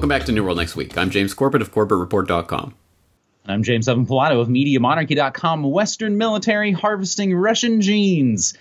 Welcome back to New World Next Week. I'm James Corbett of CorbettReport.com. I'm James Evan Pilato of MediaMonarchy.com, Western military harvesting Russian jeans.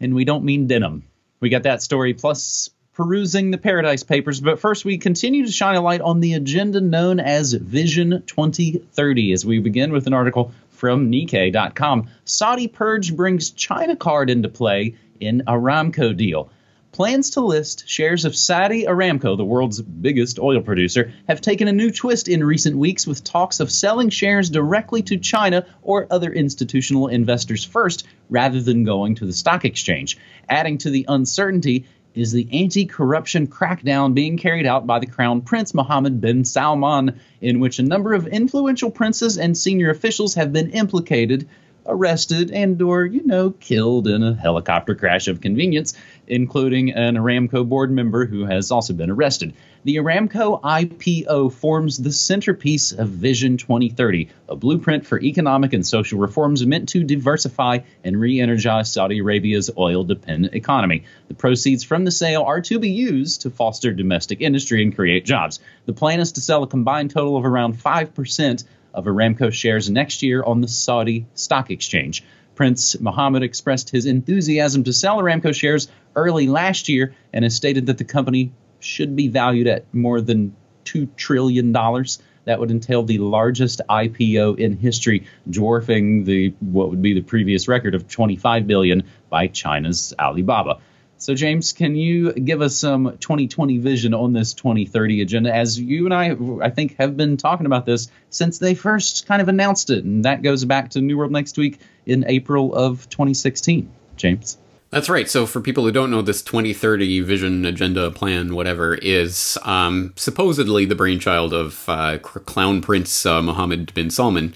And we don't mean denim. We got that story plus perusing the Paradise Papers. But first, we continue to shine a light on the agenda known as Vision 2030 as we begin with an article from Nikkei.com. Saudi purge brings China card into play in Aramco deal. Plans to list shares of Saudi Aramco, the world's biggest oil producer, have taken a new twist in recent weeks with talks of selling shares directly to China or other institutional investors first rather than going to the stock exchange. Adding to the uncertainty is the anti corruption crackdown being carried out by the Crown Prince Mohammed bin Salman, in which a number of influential princes and senior officials have been implicated arrested and or you know killed in a helicopter crash of convenience including an aramco board member who has also been arrested. The aramco ipo forms the centerpiece of vision 2030 a blueprint for economic and social reforms meant to diversify and re-energize saudi arabia's oil dependent economy. The proceeds from the sale are to be used to foster domestic industry and create jobs. The plan is to sell a combined total of around 5% of Aramco shares next year on the Saudi Stock Exchange. Prince Mohammed expressed his enthusiasm to sell Aramco shares early last year and has stated that the company should be valued at more than $2 trillion. That would entail the largest IPO in history, dwarfing the what would be the previous record of 25 billion by China's Alibaba. So, James, can you give us some 2020 vision on this 2030 agenda? As you and I, I think, have been talking about this since they first kind of announced it, and that goes back to New World Next Week in April of 2016. James. That's right. So, for people who don't know, this 2030 vision, agenda, plan, whatever, is um, supposedly the brainchild of uh, Clown Prince uh, Mohammed bin Salman,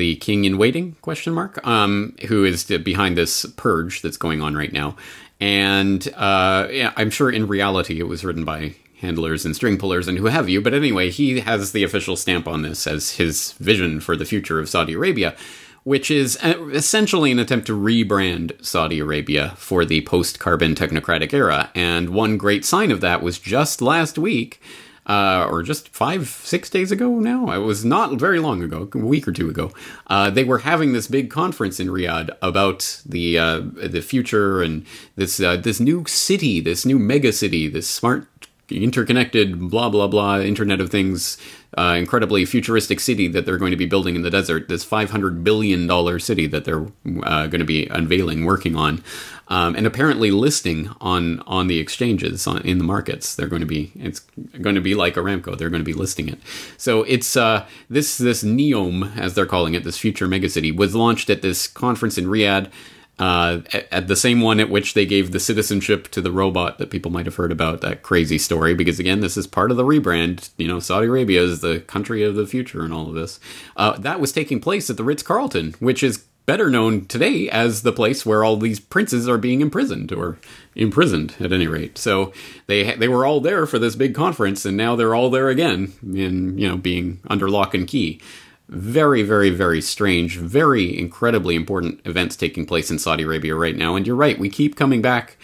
the king in waiting? Question mark. Um, who is behind this purge that's going on right now? And uh, yeah, I'm sure in reality it was written by handlers and string pullers and who have you. But anyway, he has the official stamp on this as his vision for the future of Saudi Arabia, which is uh, essentially an attempt to rebrand Saudi Arabia for the post carbon technocratic era. And one great sign of that was just last week uh, or just five, six days ago now. It was not very long ago, a week or two ago. Uh, they were having this big conference in Riyadh about the uh, the future and this uh, this new city, this new mega city, this smart, interconnected, blah blah blah, Internet of Things, uh, incredibly futuristic city that they're going to be building in the desert. This five hundred billion dollar city that they're uh, going to be unveiling, working on um, and apparently listing on on the exchanges on, in the markets. They're going to be it's going to be like Aramco. They're going to be listing it. So it's uh, this this Neom as they're calling it, this future megacity, was launched at this conference in Riyadh. Uh, at, the same one at which they gave the citizenship to the robot that people might have heard about that crazy story because again this is part of the rebrand you know saudi arabia is the country of the future and all of this uh, that was taking place at the ritz-carlton which is better known today as the place where all these princes are being imprisoned or imprisoned at any rate. So they they were all there for this big conference and now they're all there again in you know being under lock and key. Very very very strange, very incredibly important events taking place in Saudi Arabia right now. And you're right, we keep coming back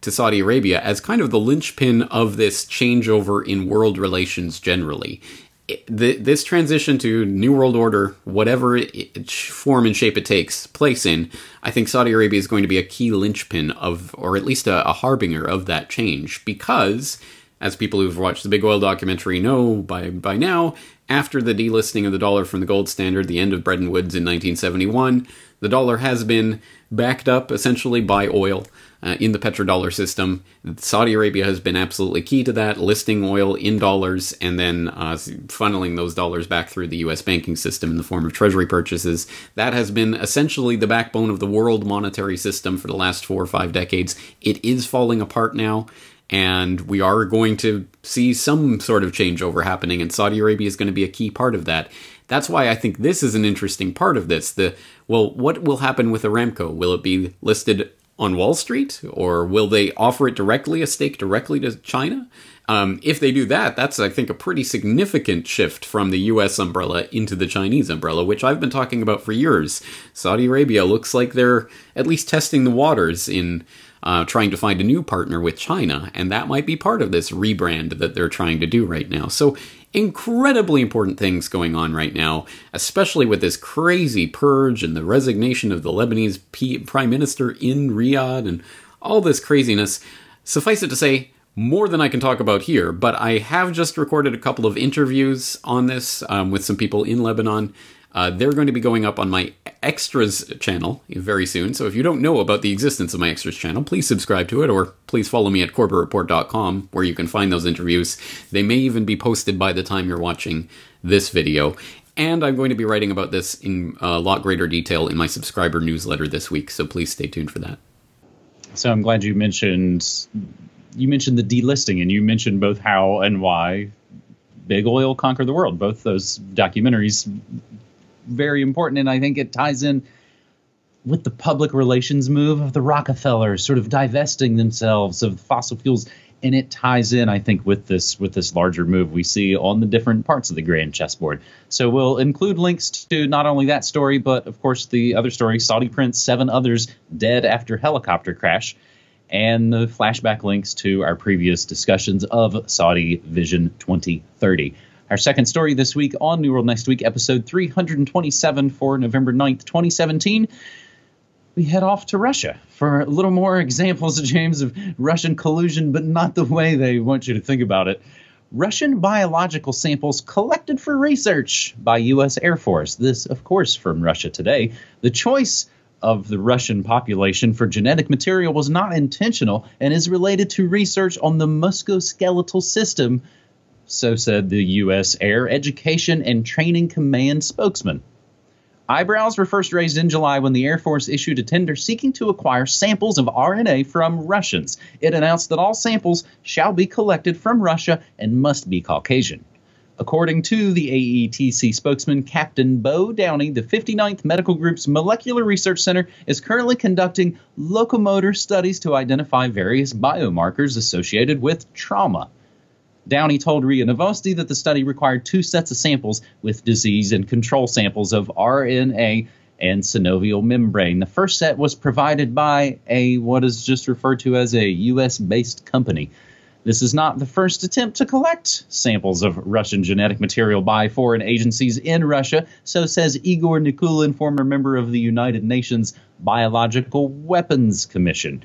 to Saudi Arabia as kind of the linchpin of this changeover in world relations generally. This transition to New World Order, whatever form and shape it takes place in, I think Saudi Arabia is going to be a key linchpin of, or at least a, a harbinger of that change, because, as people who've watched the Big Oil documentary know by by now, after the delisting of the dollar from the gold standard, the end of Bretton Woods in 1971, the dollar has been backed up essentially by oil uh, in the petrodollar system. Saudi Arabia has been absolutely key to that, listing oil in dollars and then uh, funneling those dollars back through the US banking system in the form of treasury purchases. That has been essentially the backbone of the world monetary system for the last four or five decades. It is falling apart now. And we are going to see some sort of changeover happening, and Saudi Arabia is going to be a key part of that. That's why I think this is an interesting part of this. The well, what will happen with Aramco? Will it be listed on Wall Street, or will they offer it directly, a stake directly to China? Um, if they do that, that's, I think, a pretty significant shift from the US umbrella into the Chinese umbrella, which I've been talking about for years. Saudi Arabia looks like they're at least testing the waters in uh, trying to find a new partner with China, and that might be part of this rebrand that they're trying to do right now. So, incredibly important things going on right now, especially with this crazy purge and the resignation of the Lebanese P- prime minister in Riyadh and all this craziness. Suffice it to say, more than I can talk about here, but I have just recorded a couple of interviews on this um, with some people in Lebanon. Uh, they're going to be going up on my extras channel very soon. So if you don't know about the existence of my extras channel, please subscribe to it or please follow me at corbettreport.com where you can find those interviews. They may even be posted by the time you're watching this video. And I'm going to be writing about this in a lot greater detail in my subscriber newsletter this week, so please stay tuned for that. So I'm glad you mentioned you mentioned the delisting and you mentioned both how and why Big Oil conquered the world. Both those documentaries very important, and I think it ties in with the public relations move of the Rockefellers, sort of divesting themselves of fossil fuels, and it ties in, I think, with this with this larger move we see on the different parts of the grand chessboard. So we'll include links to not only that story, but of course the other story, Saudi Prince, seven others dead after helicopter crash, and the flashback links to our previous discussions of Saudi Vision 2030. Our second story this week on New World Next Week, episode 327 for November 9th, 2017. We head off to Russia for a little more examples, James, of Russian collusion, but not the way they want you to think about it. Russian biological samples collected for research by U.S. Air Force. This, of course, from Russia Today. The choice of the Russian population for genetic material was not intentional and is related to research on the musculoskeletal system so said the U.S. Air Education and Training Command spokesman. Eyebrows were first raised in July when the Air Force issued a tender seeking to acquire samples of RNA from Russians. It announced that all samples shall be collected from Russia and must be Caucasian. According to the AETC spokesman, Captain Bo Downey, the 59th Medical Group's Molecular Research Center is currently conducting locomotor studies to identify various biomarkers associated with trauma. Downey told RIA Novosti that the study required two sets of samples with disease and control samples of RNA and synovial membrane. The first set was provided by a what is just referred to as a US based company. This is not the first attempt to collect samples of Russian genetic material by foreign agencies in Russia, so says Igor Nikulin, former member of the United Nations Biological Weapons Commission.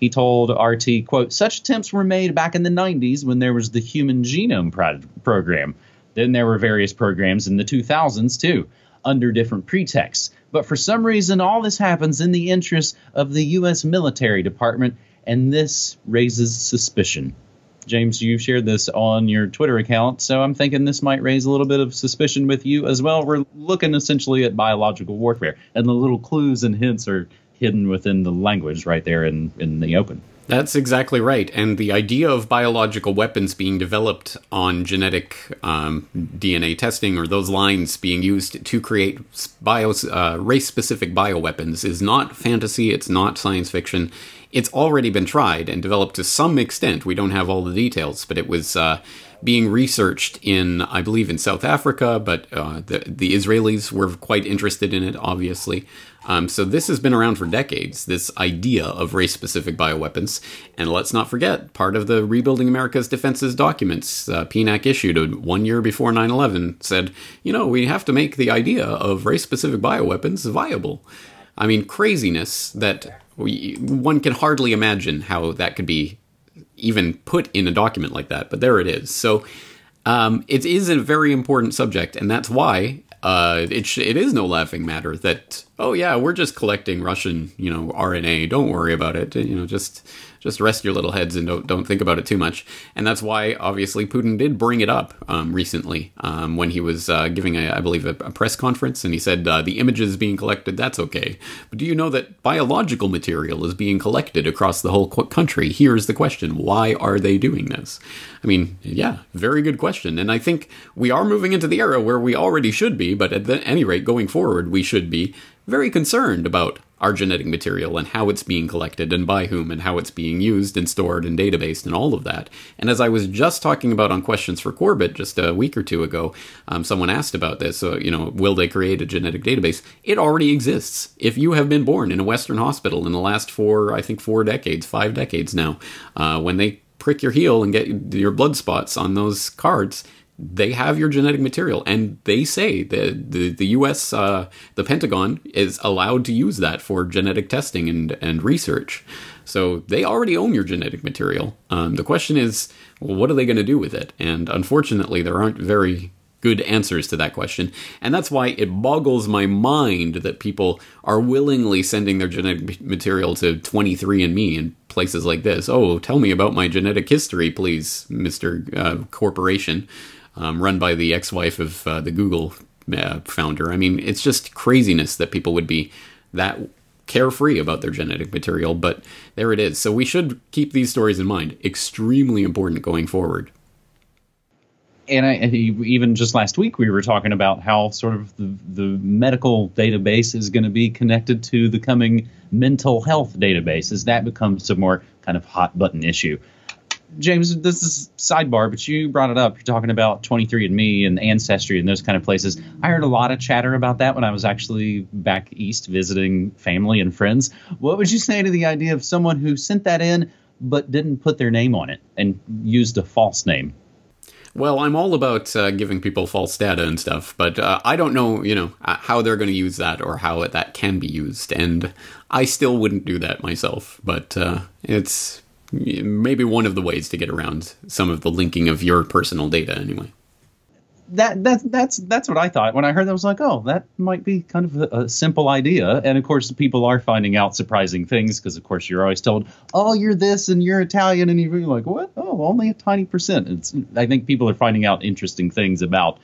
He told RT, quote, such attempts were made back in the 90s when there was the Human Genome Pro- Program. Then there were various programs in the 2000s, too, under different pretexts. But for some reason, all this happens in the interest of the U.S. military department, and this raises suspicion. James, you shared this on your Twitter account, so I'm thinking this might raise a little bit of suspicion with you as well. We're looking essentially at biological warfare, and the little clues and hints are hidden within the language right there in, in the open. That's exactly right. And the idea of biological weapons being developed on genetic um, DNA testing or those lines being used to create bio, uh, race specific bioweapons is not fantasy, it's not science fiction. It's already been tried and developed to some extent. We don't have all the details, but it was. Uh, being researched in, I believe, in South Africa, but uh, the, the Israelis were quite interested in it, obviously. Um, so this has been around for decades, this idea of race-specific bioweapons. And let's not forget, part of the Rebuilding America's Defenses documents uh, PNAC issued one year before 9-11 said, you know, we have to make the idea of race-specific bioweapons viable. I mean, craziness that we, one can hardly imagine how that could be even put in a document like that, but there it is. So um, it is a very important subject, and that's why uh, it sh- it is no laughing matter that oh yeah we're just collecting Russian you know RNA don't worry about it. You know just just rest your little heads and don't don't think about it too much. And that's why obviously Putin did bring it up um, recently um, when he was uh, giving a, I believe a, a, press conference and he said uh, the images being collected that's okay. But do you know that biological material is being collected across the whole country? Here's the question. Why are they doing this? I mean yeah very good question. And I think we are moving into the era where we already should be but at the, any rate going forward we should be very concerned about our genetic material and how it's being collected and by whom and how it's being used and stored and databased and all of that. And as I was just talking about on Questions for Corbett just a week or two ago, um, someone asked about this. So, you know, will they create a genetic database? It already exists. If you have been born in a Western hospital in the last four, I think, four decades, five decades now, uh, when they prick your heel and get your blood spots on those cards, they have your genetic material and they say that the, the us uh, the pentagon is allowed to use that for genetic testing and, and research. So they already own your genetic material. Um, the question is well, what are they going to do with it? And unfortunately there aren't very good answers to that question. And that's why it boggles my mind that people are willingly sending their genetic material to 23andme and places like this. Oh tell me about my genetic history please mr uh, corporation um, run by the ex-wife of uh, the Google uh, founder. I mean, it's just craziness that people would be that carefree about their genetic material, but there it is. So we should keep these stories in mind. Extremely important going forward. And I, even just last week, we were talking about how sort of the, the medical database is going to be connected to the coming mental health database as that becomes a more kind of hot button issue. James, this is sidebar, but you brought it up. You're talking about 23andMe and Ancestry and those kind of places. I heard a lot of chatter about that when I was actually back east visiting family and friends. What would you say to the idea of someone who sent that in but didn't put their name on it and used a false name? Well, I'm all about uh, giving people false data and stuff, but uh, I don't know, you know, uh, how they're going to use that or how that can be used, and I still wouldn't do that myself. But uh, it's maybe one of the ways to get around some of the linking of your personal data anyway that that's that's that's what I thought when I heard that. I was like, oh, that might be kind of a, a simple idea. And of course, people are finding out surprising things because, of course, you're always told, oh, you're this and you're Italian, and you're like, what? Oh, only a tiny percent. It's I think people are finding out interesting things about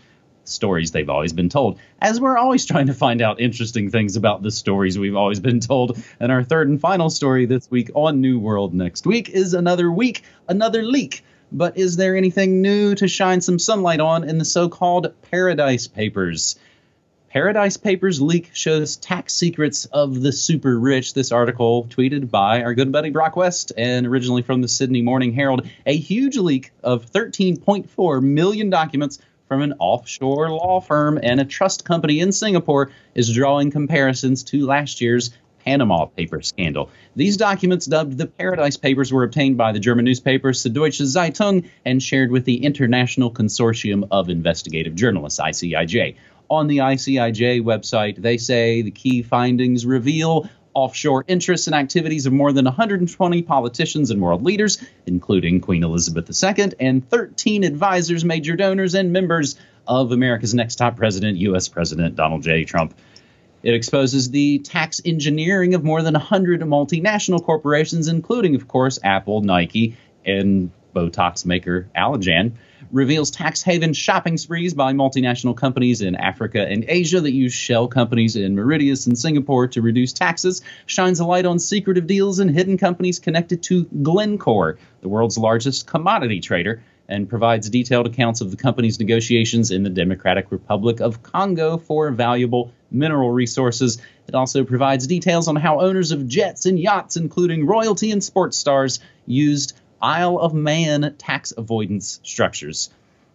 stories they've always been told, as we're always trying to find out interesting things about the stories we've always been told. And our third and final story this week on New World next week is another week, another leak. But is there anything new to shine some sunlight on in the so called Paradise Papers? Paradise Papers leak shows tax secrets of the super rich. This article, tweeted by our good buddy Broc West and originally from the Sydney Morning Herald, a huge leak of 13.4 million documents from an offshore law firm and a trust company in Singapore is drawing comparisons to last year's Panama paper scandal. These documents, dubbed the Paradise Papers, were obtained by the German newspaper Süddeutsche Zeitung and shared with the International Consortium of Investigative Journalists, ICIJ. On the ICIJ website, they say the key findings reveal offshore interests and activities of more than 120 politicians and world leaders, including Queen Elizabeth II, and 13 advisors, major donors, and members of America's next top president, U.S. President Donald J. Trump. It exposes the tax engineering of more than 100 multinational corporations, including, of course, Apple, Nike, and Botox maker Allergan reveals tax haven shopping sprees by multinational companies in Africa and Asia that use shell companies in Mauritius and Singapore to reduce taxes, shines a light on secretive deals and hidden companies connected to Glencore, the world's largest commodity trader, and provides detailed accounts of the company's negotiations in the Democratic Republic of Congo for valuable mineral resources. It also provides details on how owners of jets and yachts, including royalty and sports stars, used Isle of Man tax avoidance structures.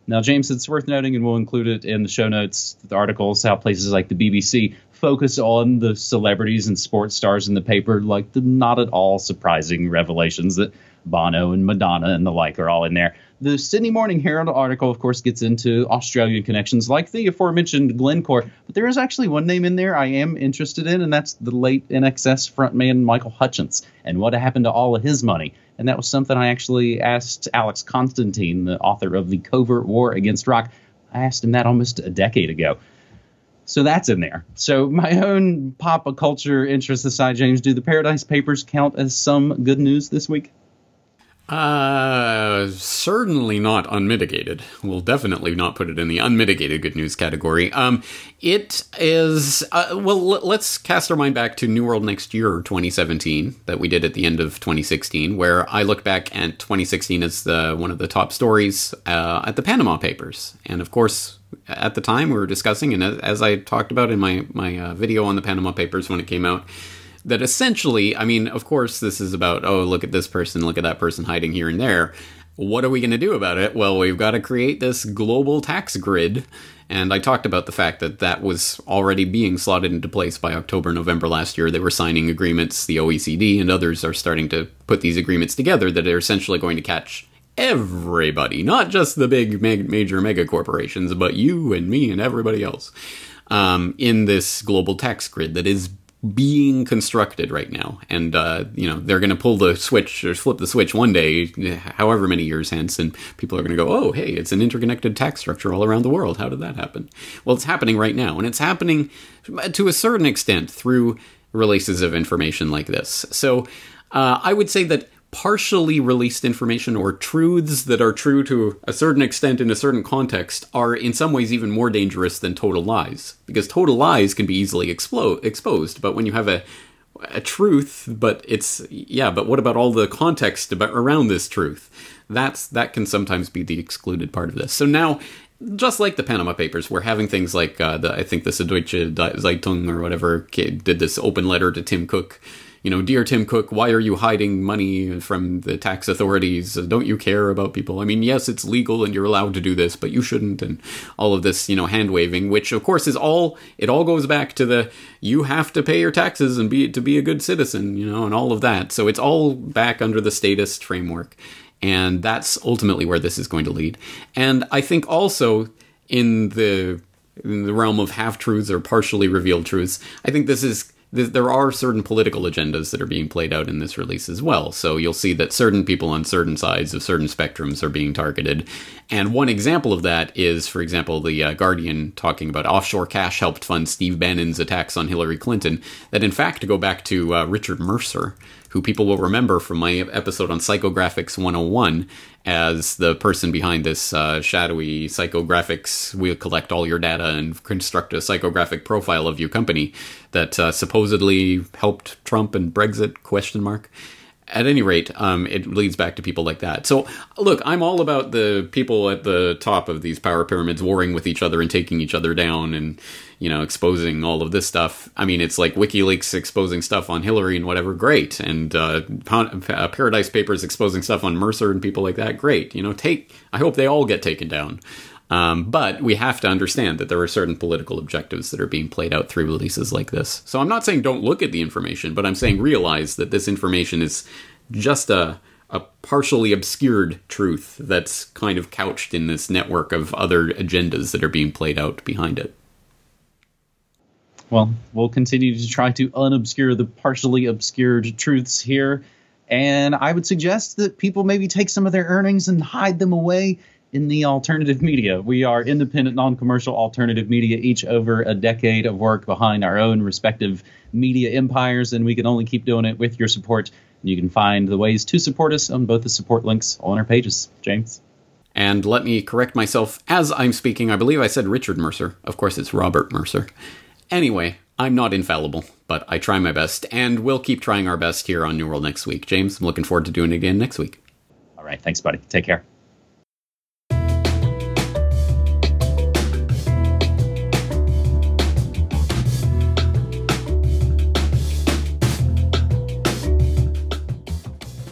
Now, James, it's worth noting, and we'll include it in the show notes, the articles, how places like the BBC focus on the celebrities and sports stars in the paper, like the not at all surprising revelations that Bono and Madonna and the like are all in there. The Sydney Morning Herald article, of course, gets into Australian connections like the aforementioned Glencore, but there is actually one name in there I am interested in, and that's the late INXS frontman Michael Hutchence and what happened to all of his money. And that was something I actually asked Alex Constantine, the author of The Covert War Against Rock. I asked him that almost a decade ago. So that's in there. So my own pop culture interest aside, James, do the Paradise Papers count as some good news this week? Uh, certainly not unmitigated. We'll definitely not put it in the unmitigated good news category. Um, it is, uh, well, l- let's cast our mind back to New World Next Year 2017 that we did at the end of 2016, where I look back at 2016 as the, one of the top stories uh, at the Panama Papers. And of course, at the time we were discussing, and as, I talked about in my, my uh, video on the Panama Papers when it came out, that essentially, I mean, of course, this is about, oh, look at this person, look at that person hiding here and there. What are we going to do about it? Well, we've got to create this global tax grid. And I talked about the fact that that was already being slotted into place by October, November last year. They were signing agreements. The OECD and others are starting to put these agreements together that are essentially going to catch everybody, not just the big major mega corporations, but you and me and everybody else um, in this global tax grid that is being constructed right now. And, uh, you know, they're going to pull the switch or flip the switch one day, however many years hence, and people are going to go, oh, hey, it's an interconnected tax structure all around the world. How did that happen? Well, it's happening right now. And it's happening to a certain extent through releases of information like this. So uh, I would say that partially released information or truths that are true to a certain extent in a certain context are in some ways even more dangerous than total lies. Because total lies can be easily explode, exposed but when you have a a truth but it's yeah but what about all the context about, around this truth? That's that can sometimes be the excluded part of this. So now just like the Panama Papers, we're having things like uh, the, I think the Süddeutsche Zeitung or whatever did this open letter to Tim Cook, you know, dear Tim Cook, why are you hiding money from the tax authorities? Uh, don't you care about people? I mean, yes, it's legal and you're allowed to do this, but you shouldn't, and all of this, you know, hand waving, which of course is all it all goes back to the you have to pay your taxes and be to be a good citizen, you know, and all of that. So it's all back under the statist framework, and that's ultimately where this is going to lead. And I think also in the in the realm of half truths or partially revealed truths, I think this is there are certain political agendas that are being played out in this release as well. So you'll see that certain people on certain sides of certain spectrums are being targeted. And one example of that is, for example, the uh, Guardian talking about offshore cash helped fund Steve Bannon's attacks on Hillary Clinton. That, in fact, go back to uh, Richard Mercer, who people will remember from my episode on Psychographics 101 as the person behind this uh, shadowy psychographics. We'll collect all your data and construct a psychographic profile of your company that uh, supposedly helped Trump and Brexit? Question mark at any rate, um, it leads back to people like that. So, look, I'm all about the people at the top of these power pyramids warring with each other and taking each other down and, you know, exposing all of this stuff. I mean, it's like WikiLeaks exposing stuff on Hillary and whatever, great. And uh, uh, Paradise Papers exposing stuff on Mercer and people like that, great. You know, take, I hope they all get taken down. Um, but we have to understand that there are certain political objectives that are being played out through releases like this. So I'm not saying don't look at the information, but I'm saying realize that this information is just a a partially obscured truth that's kind of couched in this network of other agendas that are being played out behind it. Well, we'll continue to try to unobscure the partially obscured truths here. And I would suggest that people maybe take some of their earnings and hide them away in the alternative media. We are independent, non commercial alternative media, each over a decade of work behind our own respective media empires, and we can only keep doing it with your support. You can find the ways to support us on both the support links on our pages. James? And let me correct myself as I'm speaking. I believe I said Richard Mercer. Of course, it's Robert Mercer. Anyway, I'm not infallible, but I try my best, and we'll keep trying our best here on New World next week. James, I'm looking forward to doing it again next week. All right. Thanks, buddy. Take care.